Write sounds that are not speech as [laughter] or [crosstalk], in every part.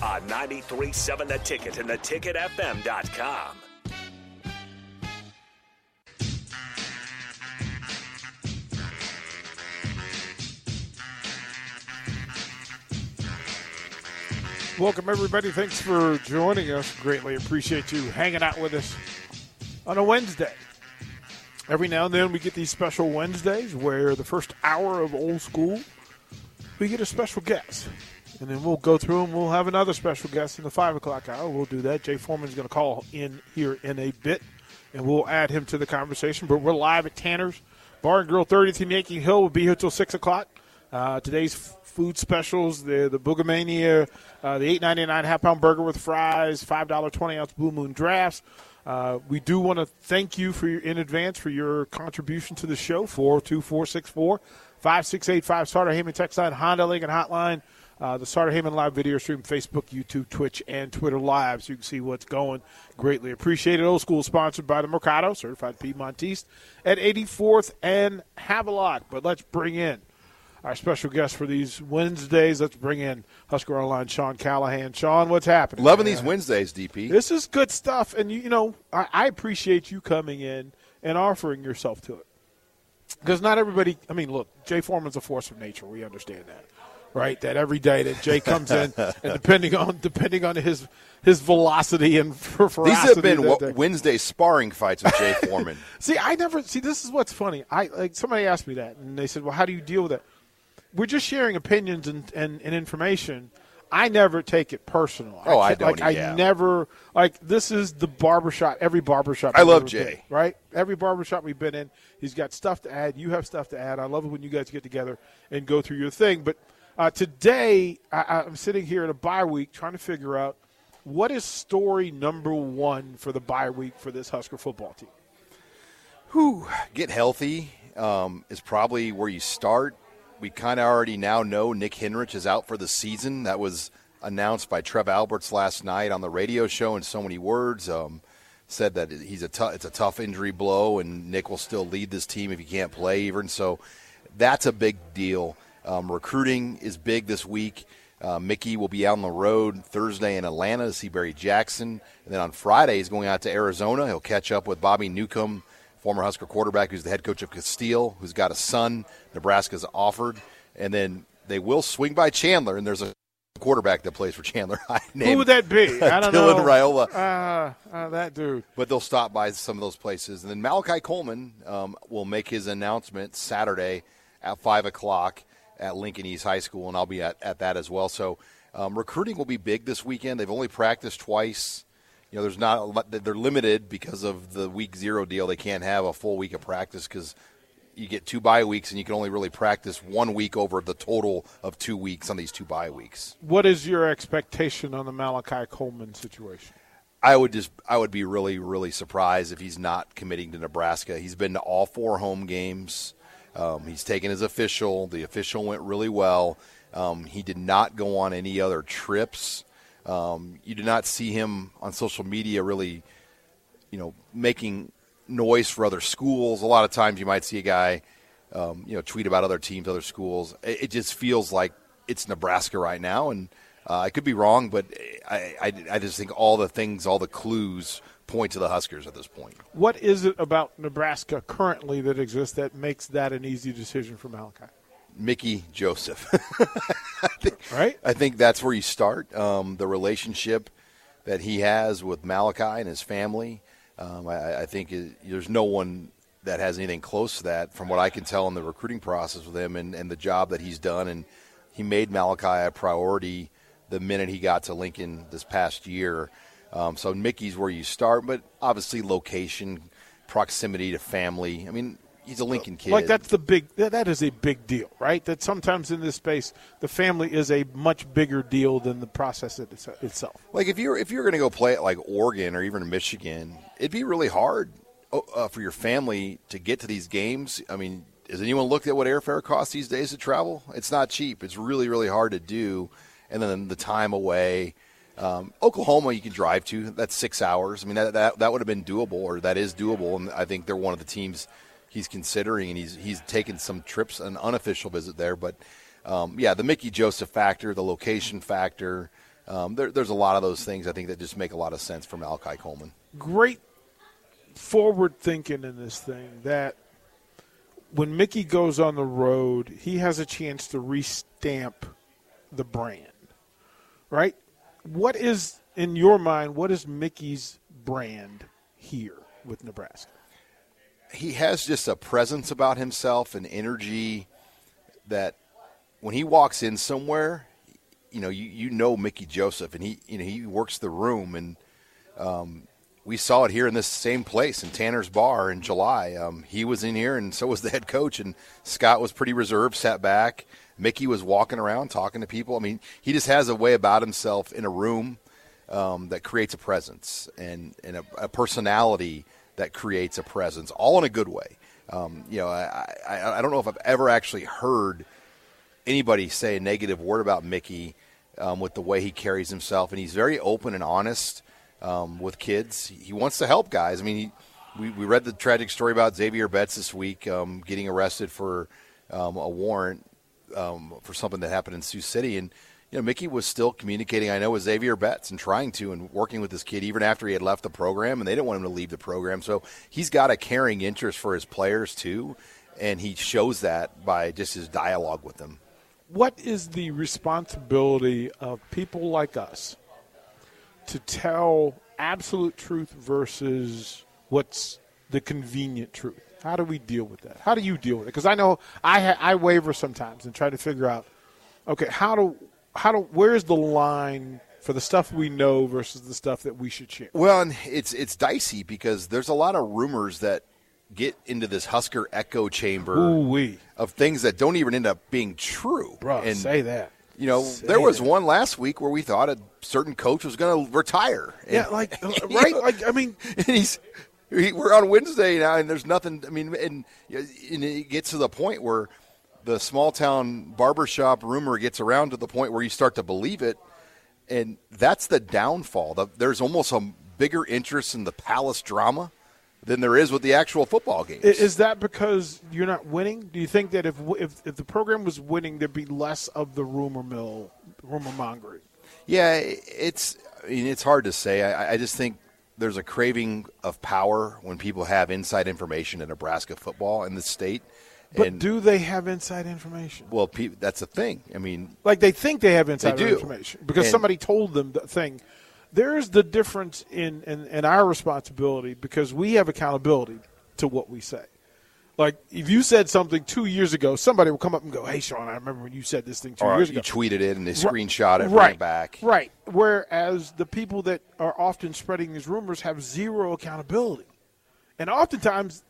On 93.7 The Ticket and theticketfm.com. Welcome, everybody. Thanks for joining us. Greatly appreciate you hanging out with us on a Wednesday. Every now and then we get these special Wednesdays where the first hour of old school, we get a special guest. And then we'll go through and we'll have another special guest in the 5 o'clock hour. We'll do that. Jay Foreman's going to call in here in a bit, and we'll add him to the conversation. But we're live at Tanner's Bar and Grill, 30th and Yankee Hill. We'll be here till 6 o'clock. Uh, today's food specials, the the Boogamania, uh, the eight ninety nine half pound burger with fries, five dollar twenty ounce Blue Moon drafts. Uh, we do want to thank you for your, in advance for your contribution to the show. Four two four six four five six eight five. Starter Heyman text line, Honda Lincoln Hotline. Uh, the Starter Heyman live video stream, Facebook, YouTube, Twitch, and Twitter live, so you can see what's going. Greatly appreciated. Old School sponsored by the Mercado, certified Piedmontese, at 84th and Havelock. But let's bring in our special guest for these Wednesdays. Let's bring in Husker Online Sean Callahan. Sean, what's happening? Loving man? these Wednesdays, DP. This is good stuff, and you, you know I, I appreciate you coming in and offering yourself to it because not everybody. I mean, look, Jay Foreman's a force of nature. We understand that, right? That every day that Jay comes in, and depending on depending on his his velocity and [laughs] ferocity, These have been Wednesday sparring fights with Jay [laughs] Foreman. See, I never see. This is what's funny. I like somebody asked me that, and they said, "Well, how do you deal with it?" We're just sharing opinions and, and, and information. I never take it personal. Oh, I can't- don't Like, yeah. I never like this is the barbershop. Every barbershop. I love Jay. been, right? Every barbershop we've been in, he's got stuff to add. You have stuff to add. I love it when you guys get together and go through your thing. But uh, today, I, I'm sitting here at a bye week trying to figure out what is story number one for the bye week for this Husker football team. Who get healthy um, is probably where you start. We kind of already now know Nick Henrich is out for the season. That was announced by Trev Alberts last night on the radio show in so many words. Um, said that he's a tou- it's a tough injury blow, and Nick will still lead this team if he can't play. Even so, that's a big deal. Um, recruiting is big this week. Uh, Mickey will be out on the road Thursday in Atlanta to see Barry Jackson, and then on Friday he's going out to Arizona. He'll catch up with Bobby Newcombe, former Husker quarterback, who's the head coach of Casteel, who's got a son Nebraska's offered, and then they will swing by Chandler, and there's a quarterback that plays for Chandler. [laughs] Who would that be? I [laughs] don't Dylan know. Raiola. Uh, uh, that dude. but they'll stop by some of those places. And then Malachi Coleman um, will make his announcement Saturday at 5 o'clock at Lincoln East High School, and I'll be at, at that as well. So um, recruiting will be big this weekend. They've only practiced twice. You know, there's not they're limited because of the week zero deal. They can't have a full week of practice because you get two bye weeks, and you can only really practice one week over the total of two weeks on these two bye weeks. What is your expectation on the Malachi Coleman situation? I would just I would be really really surprised if he's not committing to Nebraska. He's been to all four home games. Um, he's taken his official. The official went really well. Um, he did not go on any other trips. Um, you did not see him on social media really, you know, making noise for other schools. A lot of times you might see a guy, um, you know, tweet about other teams, other schools. It, it, just feels like it's Nebraska right now, and uh, I could be wrong, but I, I, I just think all the things, all the clues point to the Huskers at this point. What is it about Nebraska currently that exists that makes that an easy decision for Malachi? Mickey Joseph. [laughs] I think, right? I think that's where you start. Um, the relationship that he has with Malachi and his family. Um, I, I, think it, there's no one that has anything close to that from what I can tell in the recruiting process with him and, and the job that he's done. And he made Malachi a priority the minute he got to Lincoln this past year. Um, so Mickey's where you start, but obviously location, proximity to family. I mean, he's a Lincoln kid. Like that's the big that is a big deal, right? That sometimes in this space, the family is a much bigger deal than the process itself. Like if you're if you're going to go play at like Oregon or even Michigan, it'd be really hard oh, uh, for your family to get to these games. I mean, has anyone looked at what airfare costs these days to travel? It's not cheap. It's really really hard to do, and then the time away um, Oklahoma, you can drive to. That's six hours. I mean, that, that, that would have been doable, or that is doable. And I think they're one of the teams he's considering, and he's he's taken some trips, an unofficial visit there. But um, yeah, the Mickey Joseph factor, the location factor. Um, there, there's a lot of those things I think that just make a lot of sense for Malachi Coleman. Great forward thinking in this thing that when Mickey goes on the road, he has a chance to restamp the brand, right? What is in your mind? What is Mickey's brand here with Nebraska? He has just a presence about himself, an energy that when he walks in somewhere, you know, you, you know Mickey Joseph, and he you know he works the room, and um, we saw it here in this same place in Tanner's Bar in July. Um, he was in here, and so was the head coach, and Scott was pretty reserved, sat back. Mickey was walking around talking to people. I mean, he just has a way about himself in a room um, that creates a presence and, and a, a, personality that creates a presence, all in a good way. Um, you know, I, I, I, don't know if I've ever actually heard anybody say a negative word about Mickey um, with the way he carries himself, and he's very open and honest um, with kids. He wants to help guys. I mean, he, we, we read the tragic story about Xavier Betts this week um, getting arrested for um, a warrant um, for something that happened in Sioux City, and you know Mickey was still communicating. I know with Xavier Betts and trying to and working with this kid even after he had left the program, and they didn't want him to leave the program. So he's got a caring interest for his players too, and he shows that by just his dialogue with them. What is the responsibility of people like us to tell absolute truth versus what's the convenient truth? How do we deal with that? How do you deal with it? Because I know I ha- I waver sometimes and try to figure out, okay, how do how do where's the line for the stuff we know versus the stuff that we should share? Well, and it's it's dicey because there's a lot of rumors that get into this Husker echo chamber Ooh-wee. of things that don't even end up being true. Bro, and, say that. You know, say there was that. one last week where we thought a certain coach was going to retire. Yeah, and, like [laughs] right, like I mean, [laughs] and he's we're on Wednesday now, and there's nothing. I mean, and, and it gets to the point where the small town barbershop rumor gets around to the point where you start to believe it, and that's the downfall. There's almost a bigger interest in the palace drama than there is with the actual football games. Is that because you're not winning? Do you think that if if, if the program was winning, there'd be less of the rumor mill, rumor mongering? Yeah, it's. I mean, it's hard to say. I, I just think there's a craving of power when people have inside information in Nebraska football in the state. But and, do they have inside information? Well, pe- that's the thing. I mean, like they think they have inside they information because and, somebody told them the thing. There's the difference in, in, in our responsibility because we have accountability to what we say. Like if you said something two years ago, somebody will come up and go, "Hey, Sean, I remember when you said this thing two or years you ago." You tweeted it and they screenshot it, right, back. Right. Whereas the people that are often spreading these rumors have zero accountability, and oftentimes,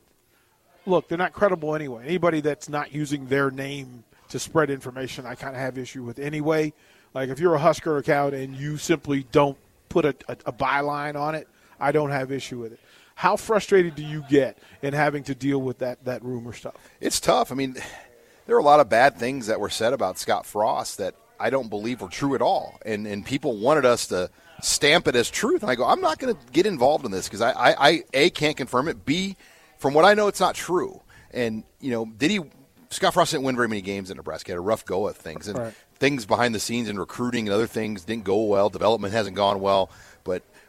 look, they're not credible anyway. Anybody that's not using their name to spread information, I kind of have issue with anyway. Like if you're a Husker account and you simply don't put a, a, a byline on it, I don't have issue with it. How frustrated do you get in having to deal with that, that rumor stuff? It's tough. I mean, there are a lot of bad things that were said about Scott Frost that I don't believe were true at all. And and people wanted us to stamp it as truth. And I go, I'm not going to get involved in this because I, I, I a can't confirm it. B, from what I know, it's not true. And you know, did he? Scott Frost didn't win very many games in Nebraska. He had a rough go at things, and Right. things behind the scenes and recruiting and other things didn't go well. Development hasn't gone well.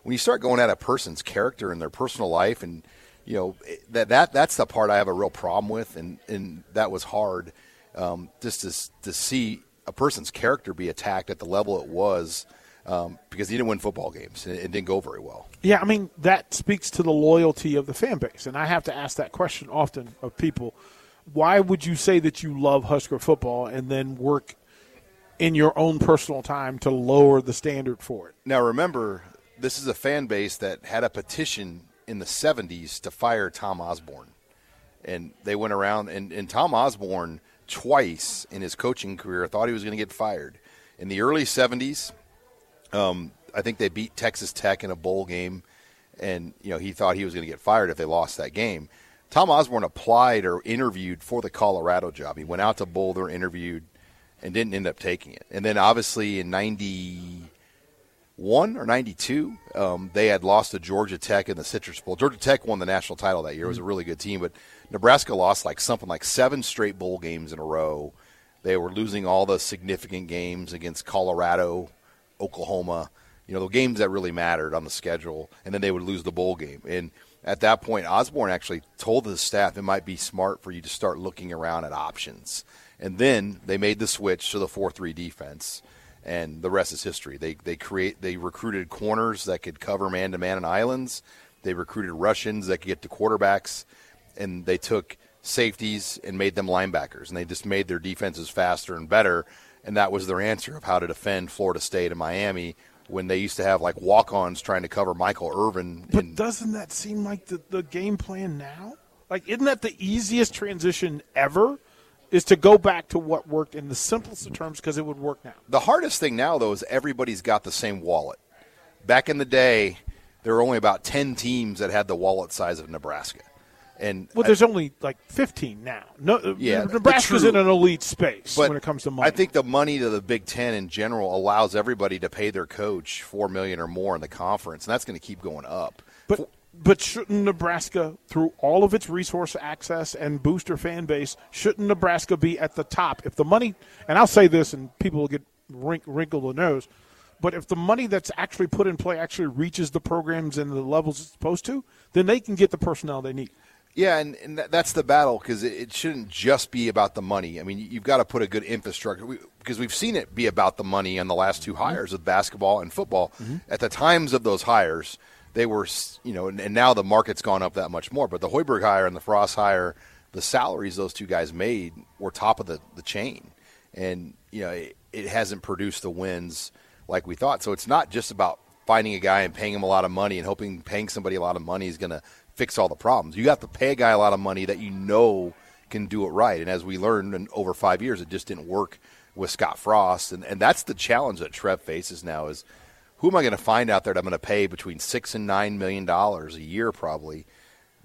When you start going at a person's character and their personal life, and you know that that that's the part I have a real problem with, and and that was hard um, just to to see a person's character be attacked at the level it was um, because he didn't win football games and it didn't go very well. Yeah, I mean that speaks to the loyalty of the fan base, and I have to ask that question often of people. Why would you say that you love Husker football and then work in your own personal time to lower the standard for it? Now, remember, this is a fan base that had a petition in the 70s to fire Tom Osborne. And they went around, and, and Tom Osborne, twice in his coaching career, thought he was going to get fired. In the early 70s, um, I think they beat Texas Tech in a bowl game, and you know he thought he was going to get fired if they lost that game. Tom Osborne applied or interviewed for the Colorado job. He went out to Boulder, interviewed, and didn't end up taking it. And then obviously in '91 or '92, um, they had lost to Georgia Tech in the Citrus Bowl. Georgia Tech won the national title that year. It was a really good team, but Nebraska lost like something like seven straight bowl games in a row. They were losing all the significant games against Colorado, Oklahoma, you know, the games that really mattered on the schedule, and then they would lose the bowl game. And at that point, Osborne actually told the staff it might be smart for you to start looking around at options. And then they made the switch to the 4 3 defense, and the rest is history. They, they, create, they recruited corners that could cover man to man in islands, they recruited rushers that could get to quarterbacks, and they took safeties and made them linebackers, and they just made their defenses faster and better. And that was their answer of how to defend Florida State and Miami when they used to have like walk-ons trying to cover Michael Irvin. But in- doesn't that seem like the, the game plan now? Like, isn't that the easiest transition ever? Is to go back to what worked in the simplest of terms because it would work now. the hardest thing now, though, is everybody's got the same wallet. Back in the day, there were only about ten teams that had the wallet size of Nebraska, and Well, there's only like 15 now. No, uh, Yeah, Nebraska's true- in an elite space but when it comes to money. I think the money to the Big Ten in general allows everybody to pay their coach four million or more in the conference, and that's going to keep going up. But but shouldn't Nebraska, through all of its resource access and booster fan base, shouldn't Nebraska be at the top? If the money, and I'll say this, and people will get wrink, wrinkle the nose, but if the money that's actually put in play actually reaches the programs and the levels it's supposed to, then they can get the personnel they need. Yeah, and, and that's the battle because it, it shouldn't just be about the money. I mean, you've got to put a good infrastructure because we've seen it be about the money on the last two hires of basketball and football. Mm-hmm. At the times of those hires, they were, you know, and, and now the market's gone up that much more. But the Hoiberg hire and the Frost hire, the salaries those two guys made were top of the, the chain. And, you know, it, it hasn't produced the wins like we thought. So it's not just about finding a guy and paying him a lot of money and hoping paying somebody a lot of money is going to fix all the problems. You have to pay a guy a lot of money that you know can do it right. And as we learned in over five years, it just didn't work with Scott Frost. And, and that's the challenge that Trev faces now is who am I going to find out there that I'm going to pay between six and nine million dollars a year probably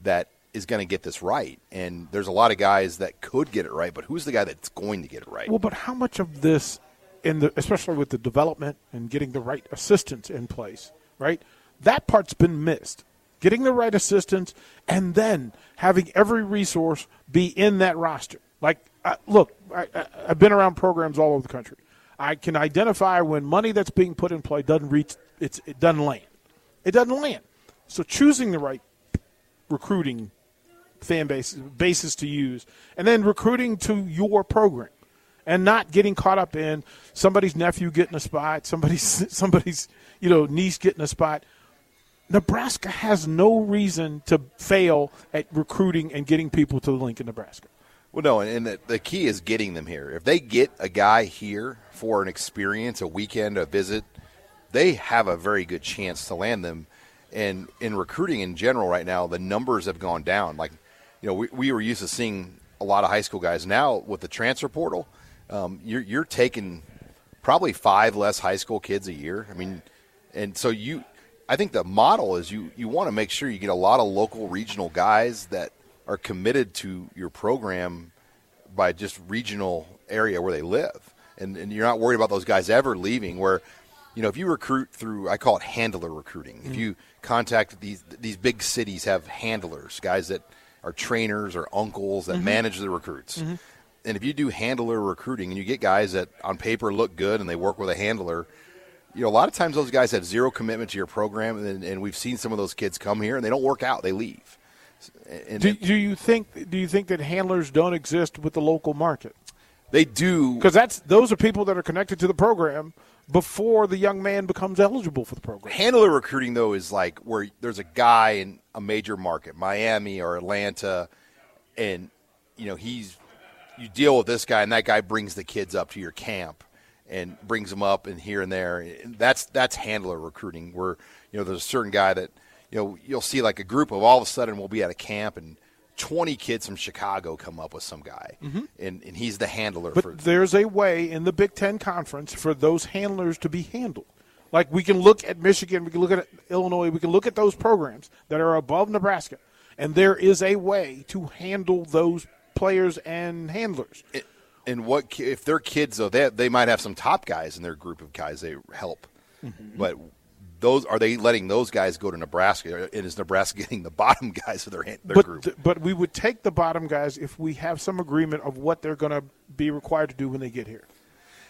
that is going to get this right? And there's a lot of guys that could get it right, but who's the guy that's going to get it right? Well, but how much of this, in the especially with the development and getting the right assistants in place, right? That part's been missed. Getting the right assistants and then having every resource be in that roster. Like, uh, look, I, I, I've been around programs all over the country. I can identify when money that's being put in play doesn't reach it's it doesn't land. It doesn't land. So choosing the right recruiting fan base basis to use, and then recruiting to your program, and not getting caught up in somebody's nephew getting a spot, somebody's [laughs] somebody's you know niece getting a spot. Nebraska has no reason to fail at recruiting and getting people to Lincoln, Nebraska. Well, no, and, and the, the key is getting them here. If they get a guy here for an experience, a weekend, a visit, they have a very good chance to land them. And in recruiting in general right now, the numbers have gone down. Like, you know, we, we were used to seeing a lot of high school guys. Now with the transfer portal, um, you're, you're taking probably five less high school kids a year. I mean, and so you, I think the model is you you want to make sure you get a lot of local regional guys that are committed to your program by just regional area where they live. And, and you're not worried about those guys ever leaving. Where, you know, if you recruit through, I call it handler recruiting. If mm-hmm. you contact these these big cities have handlers, guys that are trainers or uncles that mm-hmm. manage the recruits. Mm-hmm. And if you do handler recruiting and you get guys that on paper look good and they work with a handler, you know, a lot of times those guys have zero commitment to your program, and, and we've seen some of those kids come here and they don't work out; they leave. And Do, do you think do you think that handlers don't exist with the local market? They do Because that's those are people that are connected to the program before the young man becomes eligible for the program. handler recruiting though is like where there's a guy in a major market, Miami or Atlanta, and you know he's you deal with this guy, and that guy brings the kids up to your camp and brings them up and here and there. That's that's handler recruiting. Where you know there's a certain guy that you know you'll see like a group of all of a sudden we'll be at a camp and. 20 kids from Chicago come up with some guy, mm-hmm. and, and he's the handler for But there's a way in the Big Ten Conference for those handlers to be handled. Like we can look at Michigan, we can look at Illinois, we can look at those programs that are above Nebraska, and there is a way to handle those players and handlers. and what if they're kids though they they might have some top guys in their group of guys they help mm-hmm. but those are they letting those guys go to Nebraska? And is Nebraska [laughs] getting the bottom guys of their their but group? th- but we would take the bottom guys if we have some agreement of what they're going to be required to do when they get here.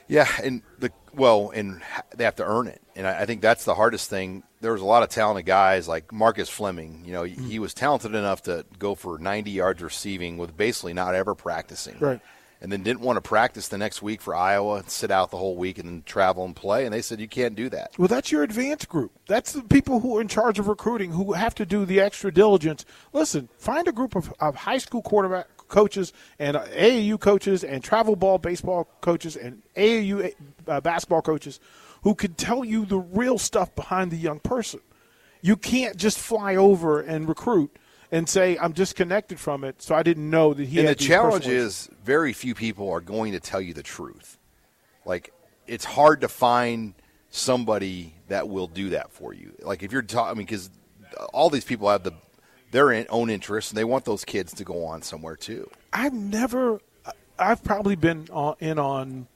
yeah and the well and they have to earn it. And I, I think that's the hardest thing. There was a lot of talented guys like Marcus Fleming. You know he- mm-hmm. he was talented enough to go for 90 yards receiving with basically not ever practicing. Right. And then didn't want to practice the next week for Iowa and sit out the whole week and travel and play and they said you can't do that Well, that's your advanced group. That's the people who are in charge of recruiting who have to do the extra diligence. Listen, find a group of, of high school quarterback coaches and uh, AAU coaches and travel ball baseball coaches and AAU uh, basketball coaches who can tell you the real stuff behind the young person. You can't just fly over and recruit and say I'm disconnected from it, so I didn't know that he and had the challenge is very few people are going to tell you the truth. Like it's hard to find somebody that will do that for you. Like if you're talking, I mean, because all these people have the their in- own interests and they want those kids to go on somewhere too. I've never. I've probably been on, in on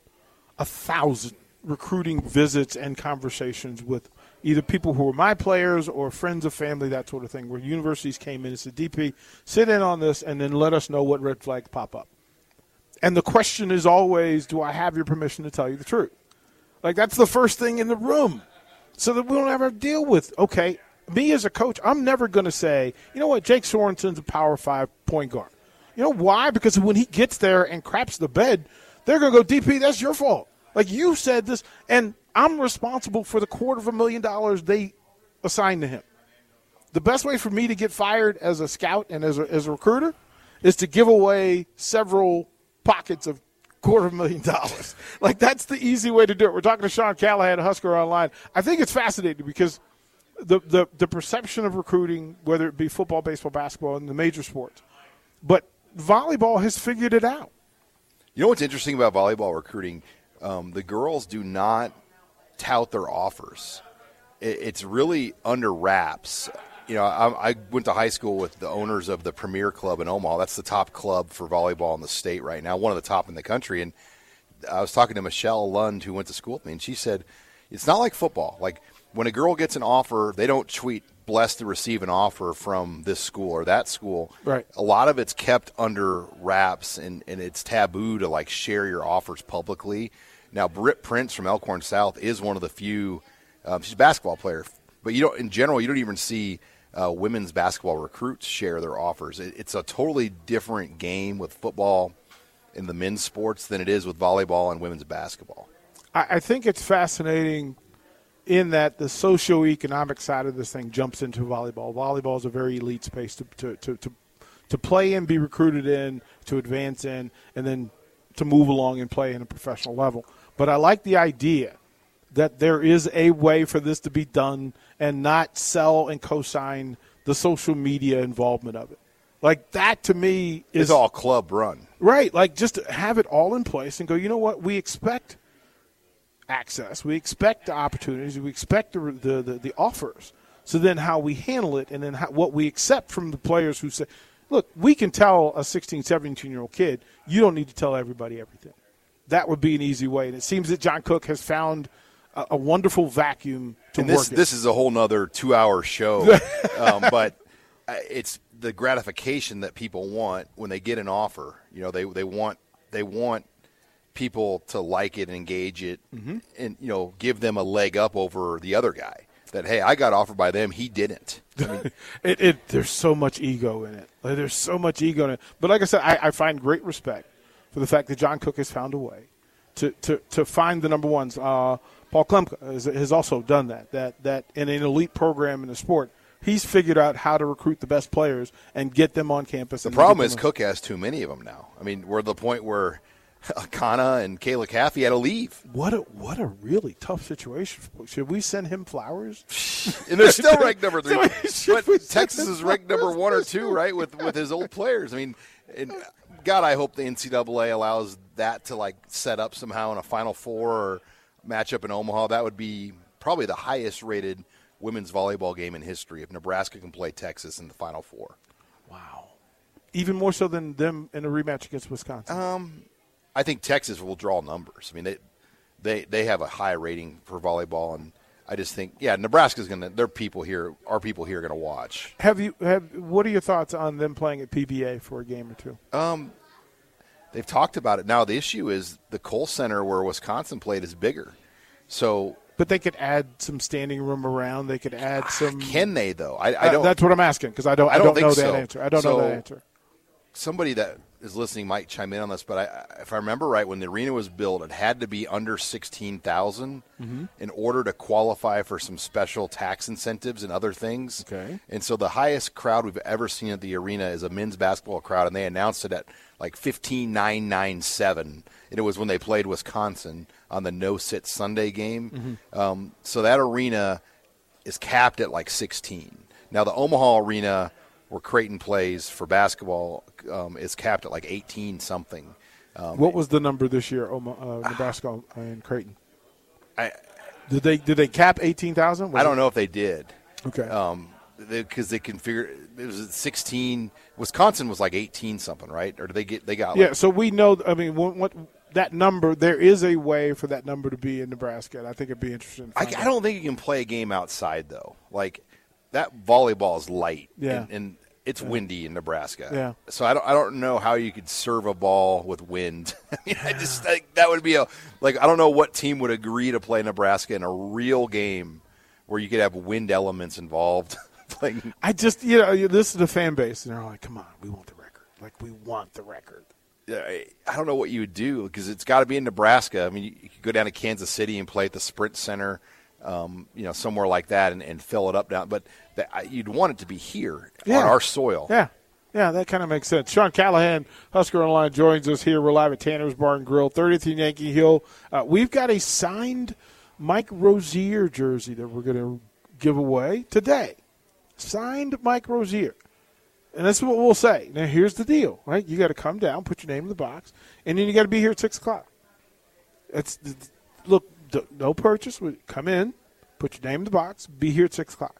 a thousand recruiting visits and conversations with either people who were my players or friends of family, that sort of thing, where universities came in and said, DP, sit in on this and then let us know what red flags pop up. And the question is always, do I have your permission to tell you the truth? Like, that's the first thing in the room so that we don't ever deal with, okay, me as a coach, I'm never going to say, you know what, Jake Sorensen's a power five point guard. You know why? Because when he gets there and craps the bed, they're going to go, DP, that's your fault. Like you said this, and I'm responsible for the quarter of a million dollars they assigned to him. The best way for me to get fired as a scout and as a, as a recruiter is to give away several pockets of quarter of a million dollars. [laughs] Like that's the easy way to do it. We're talking to Sean Callahan, Husker Online. I think it's fascinating because the, the, the perception of recruiting, whether it be football, baseball, basketball, and the major sports, but volleyball has figured it out. You know what's interesting about volleyball recruiting? Um, the girls do not tout their offers. It, it's really under wraps. You know, I, I went to high school with the owners of the Premier Club in Omaha. That's the top club for volleyball in the state right now, one of the top in the country. And I was talking to Michelle Lund, who went to school with me, and she said, "It's not like football. Like when a girl gets an offer, they don't tweet." Blessed to receive an offer from this school or that school. Right. A lot of it's kept under wraps, and, and it's taboo to like share your offers publicly. Now, Britt Prince from Elkhorn South is one of the few. Um, she's a basketball player, but you don't. In general, you don't even see uh, women's basketball recruits share their offers. It, it's a totally different game with football in the men's sports than it is with volleyball and women's basketball. I, I think it's fascinating in that the socioeconomic side of this thing jumps into volleyball. Volleyball is a very elite space to, to, to, to, to play in, be recruited in, to advance in, and then to move along and play in a professional level. But I like the idea that there is a way for this to be done and not sell and co-sign the social media involvement of it. Like that to me is It's all club run. Right, like just have it all in place and go. You know what? We expect access. We expect the opportunities. We expect the the, the, the offers. So then, how we handle it, and then how, what we accept from the players who say, "Look, we can tell a 16, 17 year old kid, you don't need to tell everybody everything. That would be an easy way. And it seems that John Cook has found a, a wonderful vacuum to and work. this in. is a whole nother two hour show, [laughs] um, but uh, it's the gratification that people want when they get an offer. You know, they they want they want people to like it, and engage it, Mm-hmm. and you know, give them a leg up over the other guy. That hey, I got offered by them, he didn't. I mean, [laughs] it, it there's so much ego in it. Like, there's so much ego in it. But like I said, I, I find great respect for the fact that John Cook has found a way to to, to find the number ones. Uh, Paul Klemka has, has also done that. That that in an elite program in the sport, he's figured out how to recruit the best players and get them on campus. the problem is Cook has too many of them now. I mean, we're at the point where [laughs] Akana and Kayla Caffey had to leave, What a what a really tough situation. Should we send him flowers? [laughs] and they're still [laughs] ranked number three. But Texas is ranked number one or two, right, with with his old players. I mean, and God, I hope the NCAA allows that to like set up somehow in a Final Four or matchup in Omaha. That would be probably the highest rated women's volleyball game in history if Nebraska can play Texas in the Final Four. Wow. Even more so than them in a rematch against Wisconsin. Um, I think Texas will draw numbers. I mean, they they they have a high rating for volleyball, and I just think, yeah, Nebraska's going to. Their people here, our people here, are going to watch. Have you have what are your thoughts on them playing at PBA for a game or two? Um, they've talked about it. Now the issue is the Kohl Center where Wisconsin played is bigger. So But they could add some standing room around. They could add some. can they though? I, I don't. that's what I'm asking because I don't. I I don't, don't know that so. answer. I don't know that answer. somebody that is listening might chime in on this, but I, if I remember right, when the arena was built, it had to be under sixteen Mm-hmm. in order to qualify for some special tax incentives and other things. Okay. And so the highest crowd we've ever seen at the arena is a men's basketball crowd, and they announced it at like fifteen nine nine seven, and it was when they played Wisconsin on the no sit Sunday game. Mm-hmm. Um, so that arena is capped at like 16. Now the Omaha arena where Creighton plays for basketball um, is capped at like 18 something. Um, What was the number this year? Oma- uh, Nebraska and Creighton. I Did they did they cap eighteen thousand? I don't know if they did. Okay. Um, because they, can figure it was 16. Wisconsin was like 18 something, right? Or did they get they got like, yeah. So we know. I mean, what, what that number? There is a way for that number to be in Nebraska. And I think it'd be interesting. I, I don't think you can play a game outside though. Like that volleyball is light, Yeah. and, and it's windy in Nebraska. Yeah. So I don't I don't know how you could serve a ball with wind. [laughs] I mean, I just think that would be a like I don't know what team would agree to play Nebraska in a real game where you could have wind elements involved. [laughs] Playing I just you know this is the fan base, and they're like, "Come on, we want the record. Like we want the record." I I don't know what you would do because it's got to be in Nebraska. I mean, you could go down to Kansas City and play at the Sprint Center, um, you know, somewhere like that, and, and fill it up down. But I- you'd want it to be here Yeah. on our soil. Yeah. Yeah, that kind of makes sense. Sean Callahan, Husker Online, joins us here. We're live at Tanner's Bar and Grill, 30th and Yankee Hill. Uh, we've got a signed Mike Rozier jersey that we're going to give away today. Signed Mike Rozier. And that's what we'll say. Now, here's the deal, right? You got to come down, put your name in the box, and then you got to be here at 6 o'clock. That's, look, no purchase. We- Come in, put your name in the box, be here at 6 o'clock.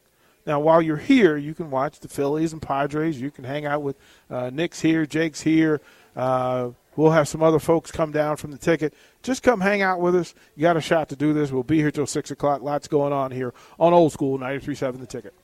Now, while you're here, you can watch the Phillies and Padres. You can hang out with uh, Nick's here, Jake's here. Uh, we'll have some other folks come down from the ticket. Just come hang out with us. You got a shot to do this. We'll be here till 6 o'clock. Lots going on here on Old School 93.7 The Ticket.